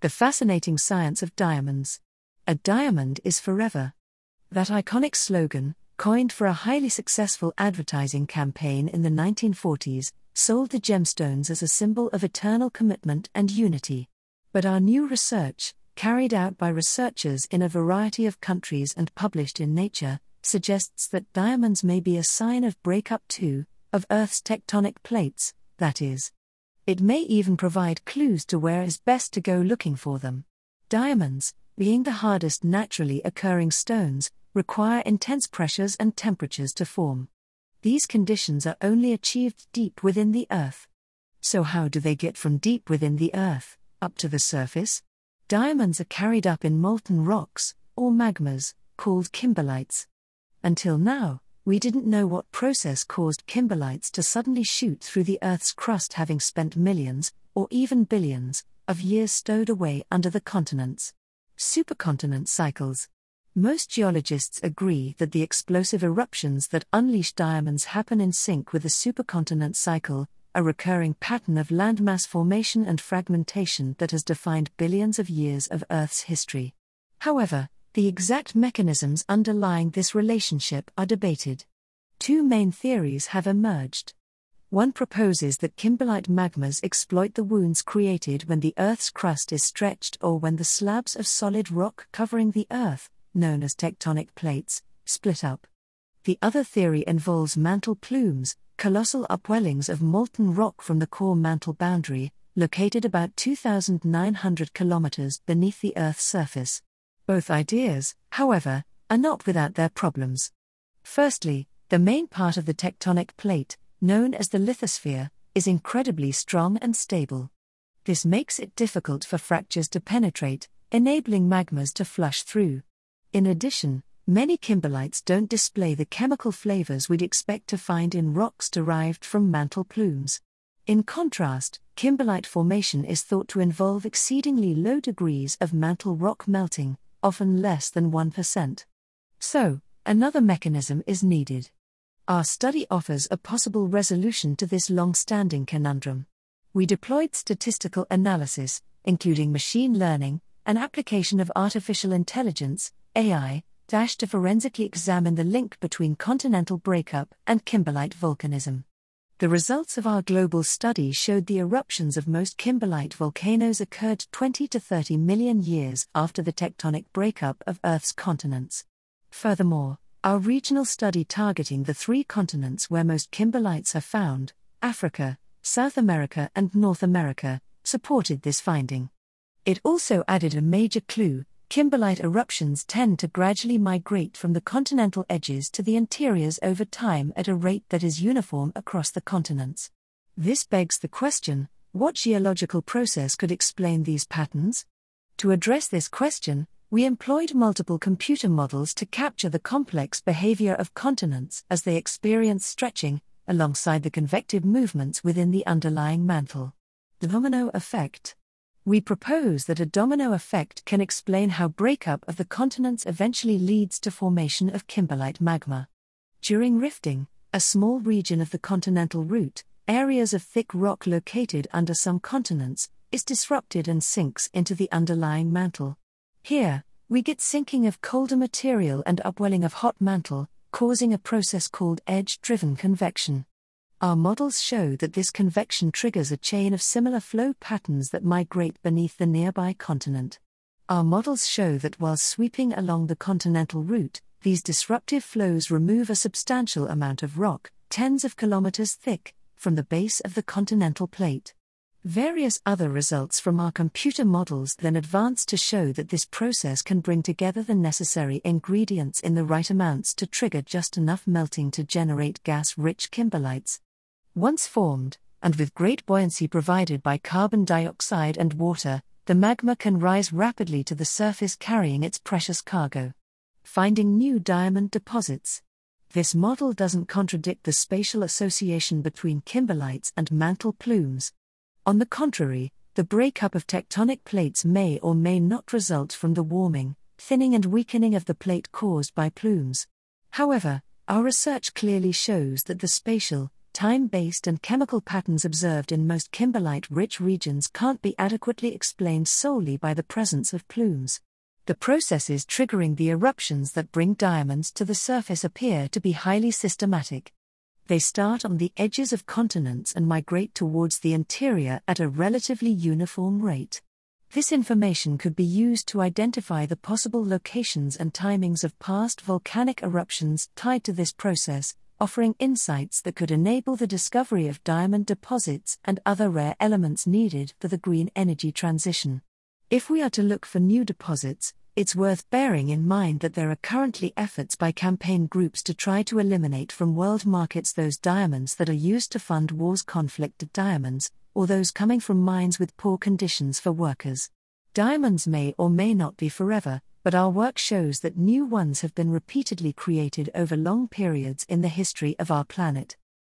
The fascinating science of diamonds. A diamond is forever. That iconic slogan, coined for a highly successful advertising campaign in the 1940s, sold the gemstones as a symbol of eternal commitment and unity. But our new research, carried out by researchers in a variety of countries and published in Nature, suggests that diamonds may be a sign of breakup too, of Earth's tectonic plates, that is. It may even provide clues to where is best to go looking for them. Diamonds, being the hardest naturally occurring stones, require intense pressures and temperatures to form. These conditions are only achieved deep within the Earth. So, how do they get from deep within the Earth up to the surface? Diamonds are carried up in molten rocks, or magmas, called kimberlites. Until now, we didn't know what process caused kimberlites to suddenly shoot through the Earth's crust, having spent millions, or even billions, of years stowed away under the continents. Supercontinent cycles. Most geologists agree that the explosive eruptions that unleash diamonds happen in sync with the supercontinent cycle, a recurring pattern of landmass formation and fragmentation that has defined billions of years of Earth's history. However, the exact mechanisms underlying this relationship are debated. Two main theories have emerged. One proposes that kimberlite magmas exploit the wounds created when the Earth's crust is stretched or when the slabs of solid rock covering the Earth, known as tectonic plates, split up. The other theory involves mantle plumes, colossal upwellings of molten rock from the core mantle boundary, located about 2,900 kilometers beneath the Earth's surface. Both ideas, however, are not without their problems. Firstly, the main part of the tectonic plate, known as the lithosphere, is incredibly strong and stable. This makes it difficult for fractures to penetrate, enabling magmas to flush through. In addition, many kimberlites don't display the chemical flavors we'd expect to find in rocks derived from mantle plumes. In contrast, kimberlite formation is thought to involve exceedingly low degrees of mantle rock melting, often less than 1%. So, another mechanism is needed. Our study offers a possible resolution to this long standing conundrum. We deployed statistical analysis, including machine learning, an application of artificial intelligence, AI, to forensically examine the link between continental breakup and kimberlite volcanism. The results of our global study showed the eruptions of most kimberlite volcanoes occurred 20 to 30 million years after the tectonic breakup of Earth's continents. Furthermore, our regional study targeting the three continents where most kimberlites are found Africa, South America, and North America supported this finding. It also added a major clue kimberlite eruptions tend to gradually migrate from the continental edges to the interiors over time at a rate that is uniform across the continents. This begs the question what geological process could explain these patterns? To address this question, we employed multiple computer models to capture the complex behavior of continents as they experience stretching, alongside the convective movements within the underlying mantle. The domino effect. We propose that a domino effect can explain how breakup of the continents eventually leads to formation of kimberlite magma. During rifting, a small region of the continental root, areas of thick rock located under some continents, is disrupted and sinks into the underlying mantle. Here, we get sinking of colder material and upwelling of hot mantle, causing a process called edge driven convection. Our models show that this convection triggers a chain of similar flow patterns that migrate beneath the nearby continent. Our models show that while sweeping along the continental root, these disruptive flows remove a substantial amount of rock, tens of kilometers thick, from the base of the continental plate. Various other results from our computer models then advance to show that this process can bring together the necessary ingredients in the right amounts to trigger just enough melting to generate gas rich kimberlites. Once formed, and with great buoyancy provided by carbon dioxide and water, the magma can rise rapidly to the surface carrying its precious cargo. Finding new diamond deposits. This model doesn't contradict the spatial association between kimberlites and mantle plumes. On the contrary, the breakup of tectonic plates may or may not result from the warming, thinning, and weakening of the plate caused by plumes. However, our research clearly shows that the spatial, time based and chemical patterns observed in most kimberlite rich regions can't be adequately explained solely by the presence of plumes. The processes triggering the eruptions that bring diamonds to the surface appear to be highly systematic. They start on the edges of continents and migrate towards the interior at a relatively uniform rate. This information could be used to identify the possible locations and timings of past volcanic eruptions tied to this process, offering insights that could enable the discovery of diamond deposits and other rare elements needed for the green energy transition. If we are to look for new deposits, it's worth bearing in mind that there are currently efforts by campaign groups to try to eliminate from world markets those diamonds that are used to fund wars conflicted diamonds, or those coming from mines with poor conditions for workers. Diamonds may or may not be forever, but our work shows that new ones have been repeatedly created over long periods in the history of our planet.